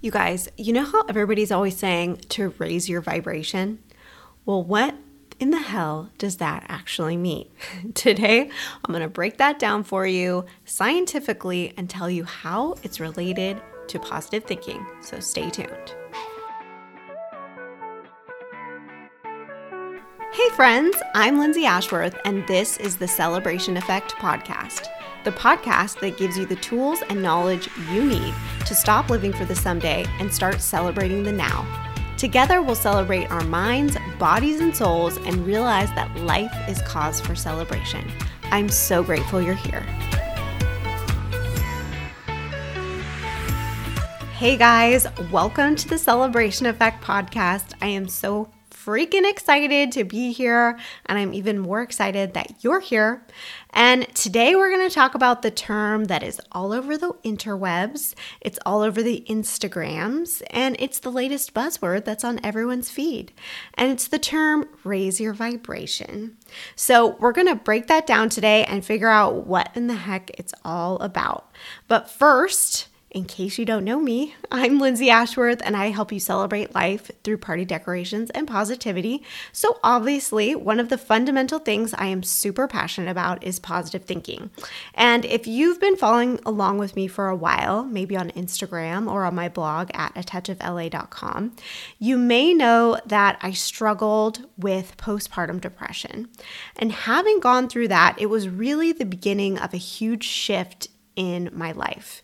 You guys, you know how everybody's always saying to raise your vibration? Well, what in the hell does that actually mean? Today, I'm going to break that down for you scientifically and tell you how it's related to positive thinking. So stay tuned. Hey, friends, I'm Lindsay Ashworth, and this is the Celebration Effect Podcast the podcast that gives you the tools and knowledge you need to stop living for the someday and start celebrating the now. Together, we'll celebrate our minds, bodies, and souls and realize that life is cause for celebration. I'm so grateful you're here. Hey guys, welcome to the Celebration Effect podcast. I am so freaking excited to be here, and I'm even more excited that you're here. And today we're going to talk about the term that is all over the interwebs, it's all over the Instagrams, and it's the latest buzzword that's on everyone's feed. And it's the term raise your vibration. So we're going to break that down today and figure out what in the heck it's all about. But first, in case you don't know me, I'm Lindsay Ashworth and I help you celebrate life through party decorations and positivity. So, obviously, one of the fundamental things I am super passionate about is positive thinking. And if you've been following along with me for a while, maybe on Instagram or on my blog at a touch of la.com, you may know that I struggled with postpartum depression. And having gone through that, it was really the beginning of a huge shift in my life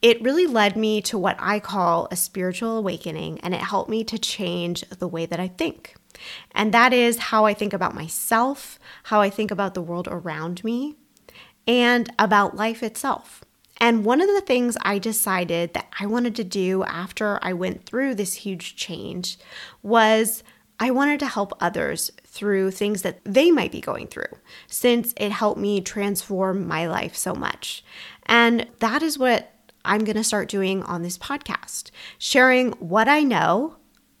it really led me to what I call a spiritual awakening, and it helped me to change the way that I think. And that is how I think about myself, how I think about the world around me, and about life itself. And one of the things I decided that I wanted to do after I went through this huge change was I wanted to help others through things that they might be going through, since it helped me transform my life so much. And that is what I'm going to start doing on this podcast, sharing what I know,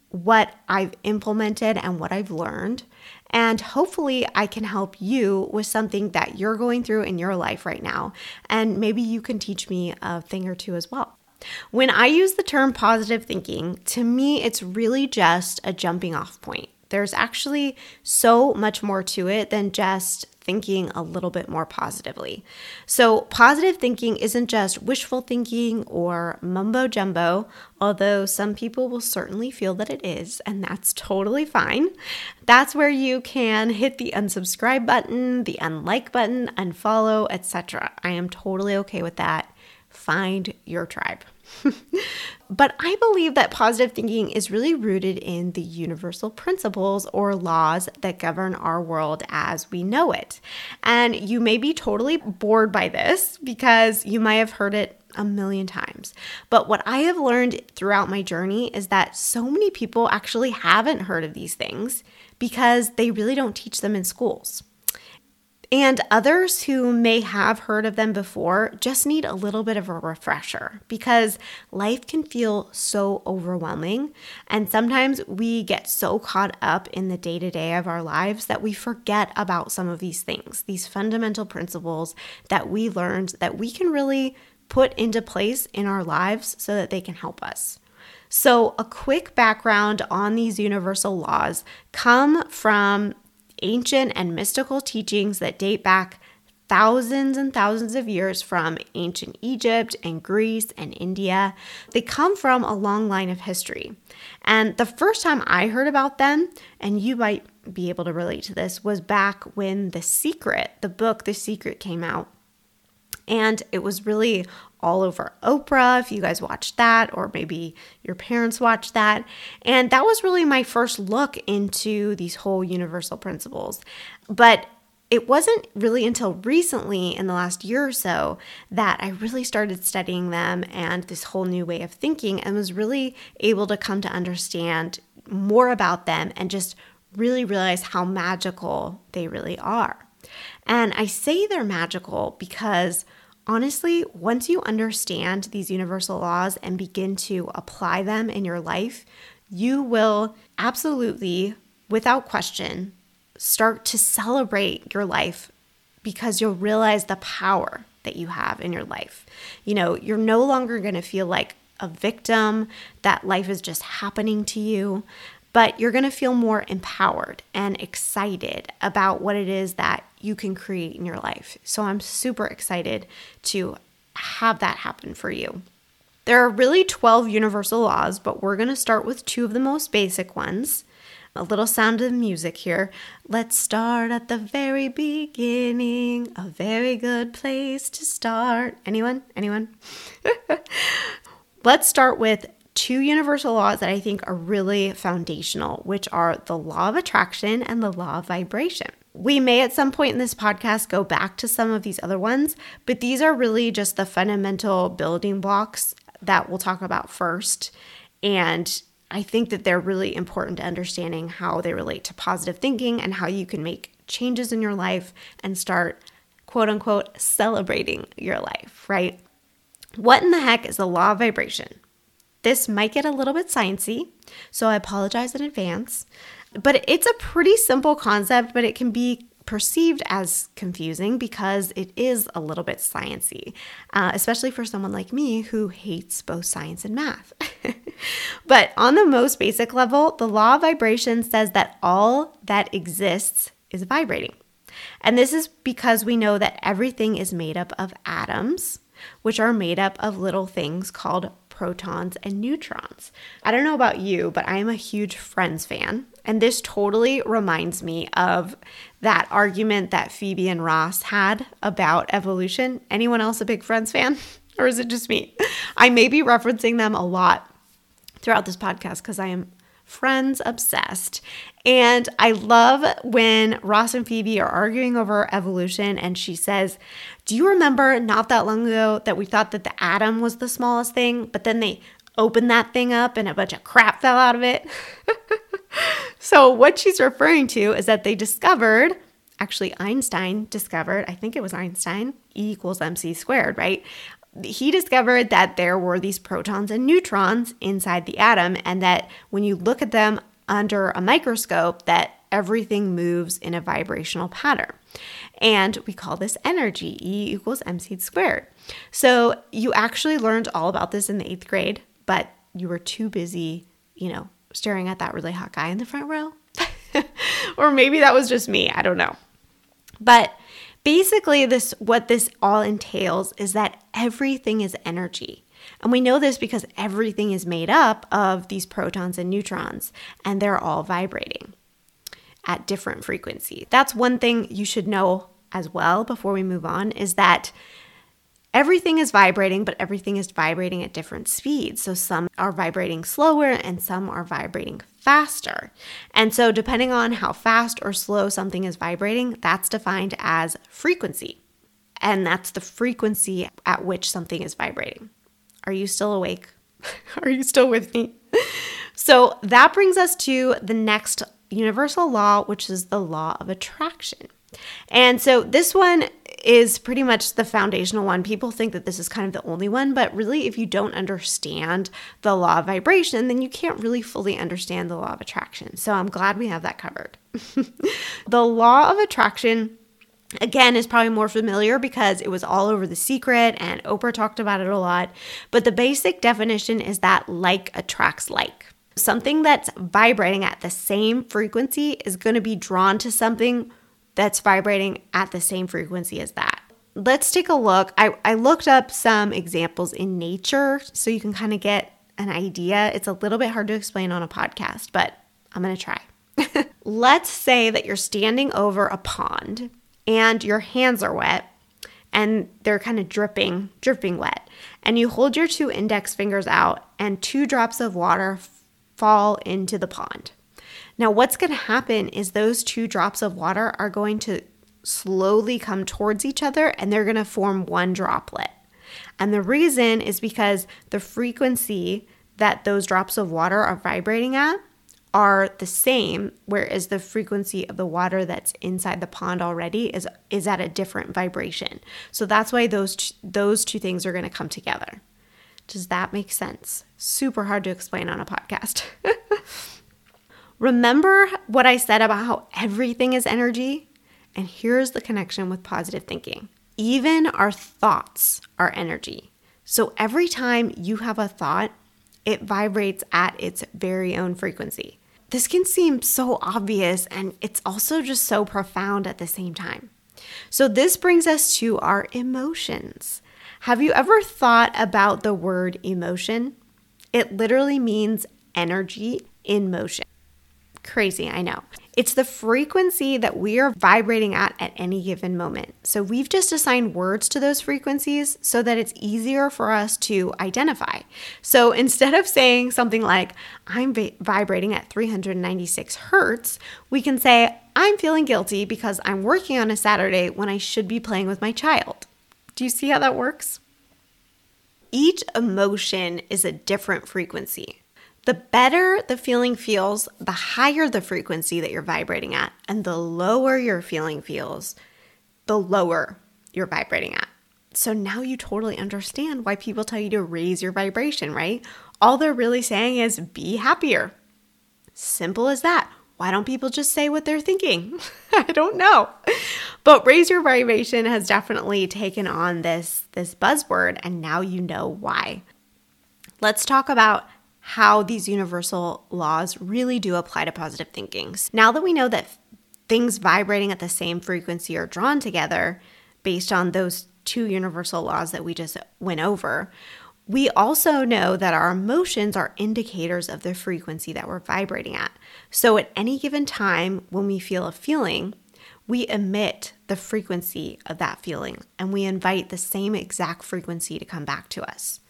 what I've implemented, and what I've learned. And hopefully, I can help you with something that you're going through in your life right now. And maybe you can teach me a thing or two as well. When I use the term positive thinking, to me, it's really just a jumping off point. There's actually so much more to it than just thinking a little bit more positively. So, positive thinking isn't just wishful thinking or mumbo jumbo, although some people will certainly feel that it is, and that's totally fine. That's where you can hit the unsubscribe button, the unlike button, unfollow, etc. I am totally okay with that. Find your tribe. but I believe that positive thinking is really rooted in the universal principles or laws that govern our world as we know it. And you may be totally bored by this because you might have heard it a million times. But what I have learned throughout my journey is that so many people actually haven't heard of these things because they really don't teach them in schools. And others who may have heard of them before just need a little bit of a refresher because life can feel so overwhelming. And sometimes we get so caught up in the day to day of our lives that we forget about some of these things, these fundamental principles that we learned that we can really put into place in our lives so that they can help us. So, a quick background on these universal laws come from ancient and mystical teachings that date back thousands and thousands of years from ancient Egypt and Greece and India. They come from a long line of history. And the first time I heard about them, and you might be able to relate to this, was back when The Secret, the book The Secret, came out. And it was really all over Oprah, if you guys watched that, or maybe your parents watched that. And that was really my first look into these whole universal principles. But it wasn't really until recently, in the last year or so, that I really started studying them and this whole new way of thinking and was really able to come to understand more about them and just really realize how magical they really are. And I say they're magical because honestly, once you understand these universal laws and begin to apply them in your life, you will absolutely, without question, start to celebrate your life because you'll realize the power that you have in your life. You know, you're no longer going to feel like a victim, that life is just happening to you, but you're going to feel more empowered and excited about what it is that you can create in your life. So I'm super excited to have that happen for you. There are really 12 universal laws, but we're going to start with two of the most basic ones. A little sound of music here. Let's start at the very beginning. A very good place to start. Anyone? Anyone? Let's start with two universal laws that I think are really foundational, which are the law of attraction and the law of vibration. We may at some point in this podcast go back to some of these other ones, but these are really just the fundamental building blocks that we'll talk about first. And I think that they're really important to understanding how they relate to positive thinking and how you can make changes in your life and start, quote unquote, celebrating your life, right? What in the heck is the law of vibration? This might get a little bit sciencey, so I apologize in advance. But it's a pretty simple concept, but it can be perceived as confusing because it is a little bit sciencey, uh, especially for someone like me who hates both science and math. but on the most basic level, the law of vibration says that all that exists is vibrating. And this is because we know that everything is made up of atoms, which are made up of little things called protons and neutrons. I don't know about you, but I am a huge Friends fan. And this totally reminds me of that argument that Phoebe and Ross had about evolution. Anyone else a big Friends fan? Or is it just me? I may be referencing them a lot throughout this podcast because I am friends obsessed. And I love when Ross and Phoebe are arguing over evolution and she says, Do you remember not that long ago that we thought that the atom was the smallest thing, but then they opened that thing up and a bunch of crap fell out of it? so, what she's referring to is that they discovered, actually, Einstein discovered, I think it was Einstein, E equals mc squared, right? He discovered that there were these protons and neutrons inside the atom, and that when you look at them under a microscope, that everything moves in a vibrational pattern. And we call this energy, E equals mc squared. So you actually learned all about this in the eighth grade, but you were too busy, you know, staring at that really hot guy in the front row. or maybe that was just me, I don't know. But basically this what this all entails is that everything is energy. And we know this because everything is made up of these protons and neutrons and they're all vibrating at different frequency. That's one thing you should know as well before we move on is that everything is vibrating, but everything is vibrating at different speeds. So some are vibrating slower and some are vibrating faster. And so, depending on how fast or slow something is vibrating, that's defined as frequency. And that's the frequency at which something is vibrating. Are you still awake? are you still with me? so, that brings us to the next universal law, which is the law of attraction. And so, this one is pretty much the foundational one. People think that this is kind of the only one, but really, if you don't understand the law of vibration, then you can't really fully understand the law of attraction. So I'm glad we have that covered. the law of attraction again is probably more familiar because it was all over the secret and Oprah talked about it a lot. But the basic definition is that like attracts like. Something that's vibrating at the same frequency is going to be drawn to something that's vibrating at the same frequency as that. Let's take a look. I, I looked up some examples in nature so you can kind of get an idea. It's a little bit hard to explain on a podcast, but I'm going to try. Let's say that you're standing over a pond and your hands are wet and they're kind of dripping, dripping wet. And you hold your two index fingers out and two drops of water fall into the pond. Now, what's going to happen is those two drops of water are going to slowly come towards each other and they're going to form one droplet. And the reason is because the frequency that those drops of water are vibrating at are the same whereas the frequency of the water that's inside the pond already is is at a different vibration. So that's why those those two things are going to come together. Does that make sense? Super hard to explain on a podcast. Remember what I said about how everything is energy? And here's the connection with positive thinking even our thoughts are energy. So every time you have a thought, it vibrates at its very own frequency. This can seem so obvious and it's also just so profound at the same time. So, this brings us to our emotions. Have you ever thought about the word emotion? It literally means energy in motion. Crazy, I know. It's the frequency that we are vibrating at at any given moment. So we've just assigned words to those frequencies so that it's easier for us to identify. So instead of saying something like, I'm vibrating at 396 hertz, we can say, I'm feeling guilty because I'm working on a Saturday when I should be playing with my child. Do you see how that works? Each emotion is a different frequency. The better the feeling feels, the higher the frequency that you're vibrating at, and the lower your feeling feels, the lower you're vibrating at. So now you totally understand why people tell you to raise your vibration, right? All they're really saying is be happier. Simple as that. Why don't people just say what they're thinking? I don't know. But raise your vibration has definitely taken on this this buzzword and now you know why. Let's talk about how these universal laws really do apply to positive thinking. Now that we know that things vibrating at the same frequency are drawn together based on those two universal laws that we just went over, we also know that our emotions are indicators of the frequency that we're vibrating at. So at any given time when we feel a feeling, we emit the frequency of that feeling and we invite the same exact frequency to come back to us.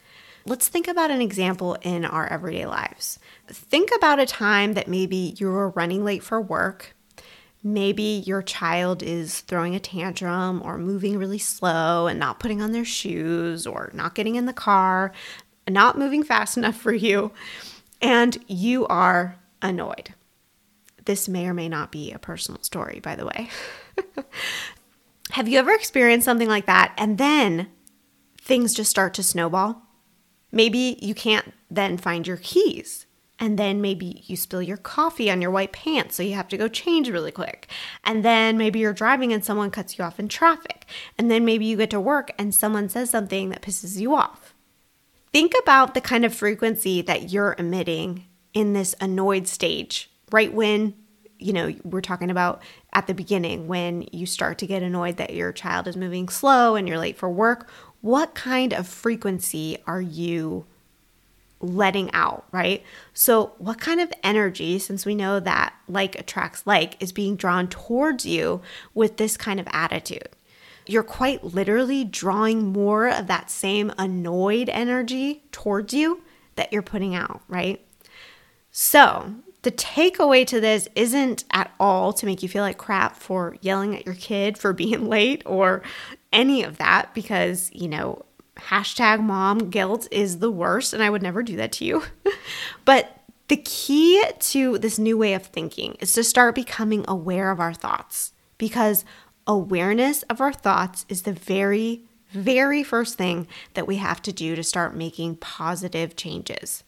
Let's think about an example in our everyday lives. Think about a time that maybe you were running late for work. Maybe your child is throwing a tantrum or moving really slow and not putting on their shoes or not getting in the car, not moving fast enough for you, and you are annoyed. This may or may not be a personal story, by the way. Have you ever experienced something like that and then things just start to snowball? Maybe you can't then find your keys. And then maybe you spill your coffee on your white pants, so you have to go change really quick. And then maybe you're driving and someone cuts you off in traffic. And then maybe you get to work and someone says something that pisses you off. Think about the kind of frequency that you're emitting in this annoyed stage, right when, you know, we're talking about at the beginning when you start to get annoyed that your child is moving slow and you're late for work what kind of frequency are you letting out, right? So, what kind of energy, since we know that like attracts like, is being drawn towards you with this kind of attitude? You're quite literally drawing more of that same annoyed energy towards you that you're putting out, right? So, the takeaway to this isn't at all to make you feel like crap for yelling at your kid for being late or any of that because, you know, hashtag mom guilt is the worst and I would never do that to you. but the key to this new way of thinking is to start becoming aware of our thoughts because awareness of our thoughts is the very, very first thing that we have to do to start making positive changes.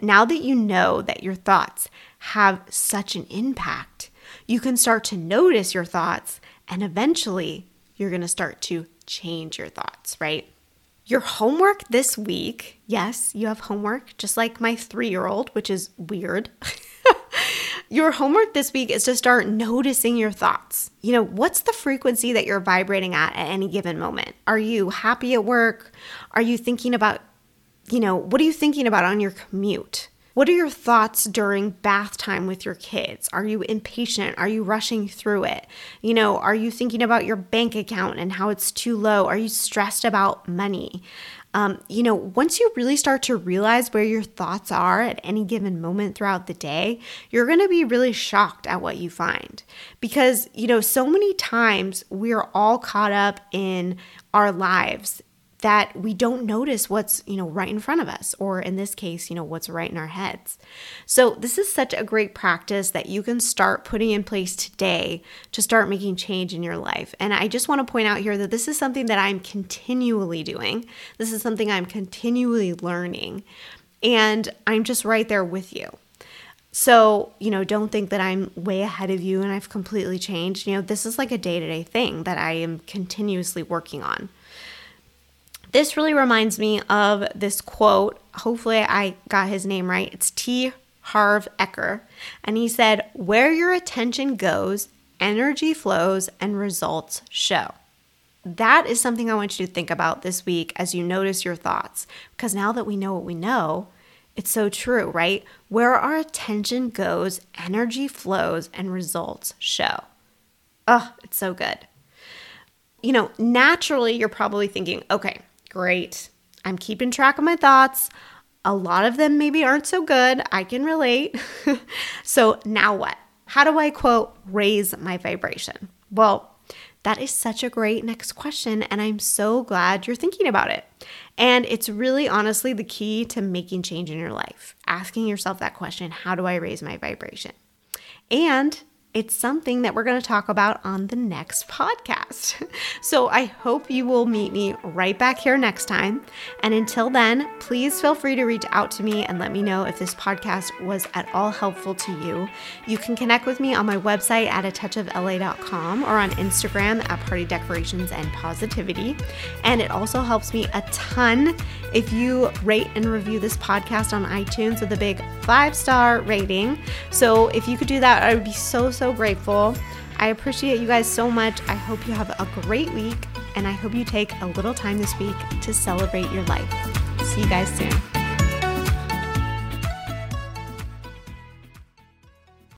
Now that you know that your thoughts have such an impact, you can start to notice your thoughts and eventually you're going to start to change your thoughts, right? Your homework this week, yes, you have homework, just like my three year old, which is weird. your homework this week is to start noticing your thoughts. You know, what's the frequency that you're vibrating at at any given moment? Are you happy at work? Are you thinking about, you know, what are you thinking about on your commute? What are your thoughts during bath time with your kids? Are you impatient? Are you rushing through it? You know, are you thinking about your bank account and how it's too low? Are you stressed about money? Um, you know, once you really start to realize where your thoughts are at any given moment throughout the day, you're going to be really shocked at what you find. Because, you know, so many times we're all caught up in our lives that we don't notice what's, you know, right in front of us or in this case, you know, what's right in our heads. So, this is such a great practice that you can start putting in place today to start making change in your life. And I just want to point out here that this is something that I'm continually doing. This is something I'm continually learning. And I'm just right there with you. So, you know, don't think that I'm way ahead of you and I've completely changed. You know, this is like a day to day thing that I am continuously working on. This really reminds me of this quote. Hopefully, I got his name right. It's T. Harv Eker. And he said, Where your attention goes, energy flows and results show. That is something I want you to think about this week as you notice your thoughts. Because now that we know what we know, it's so true, right? Where our attention goes, energy flows and results show. Oh, it's so good. You know, naturally, you're probably thinking, okay, great. I'm keeping track of my thoughts. A lot of them maybe aren't so good. I can relate. so now what? How do I quote, raise my vibration? Well, that is such a great next question, and I'm so glad you're thinking about it. And it's really honestly the key to making change in your life. Asking yourself that question how do I raise my vibration? And it's something that we're going to talk about on the next podcast. So I hope you will meet me right back here next time. And until then, please feel free to reach out to me and let me know if this podcast was at all helpful to you. You can connect with me on my website at a touch of la.com or on Instagram at party decorations and positivity. And it also helps me a ton if you rate and review this podcast on iTunes with a big five star rating. So if you could do that, I would be so, so grateful. I appreciate you guys so much. I hope you have a great week, and I hope you take a little time this week to celebrate your life. See you guys soon.